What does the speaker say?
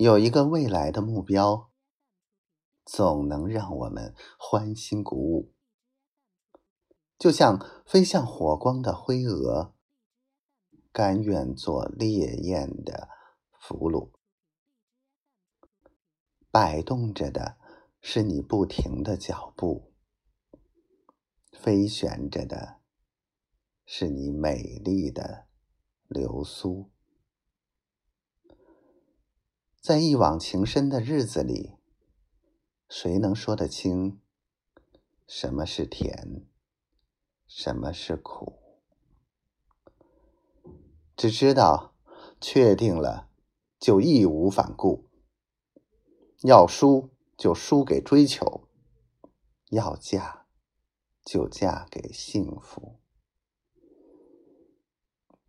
有一个未来的目标，总能让我们欢欣鼓舞，就像飞向火光的灰蛾，甘愿做烈焰的俘虏。摆动着的是你不停的脚步，飞旋着的是你美丽的流苏。在一往情深的日子里，谁能说得清什么是甜，什么是苦？只知道确定了就义无反顾。要输就输给追求，要嫁就嫁给幸福。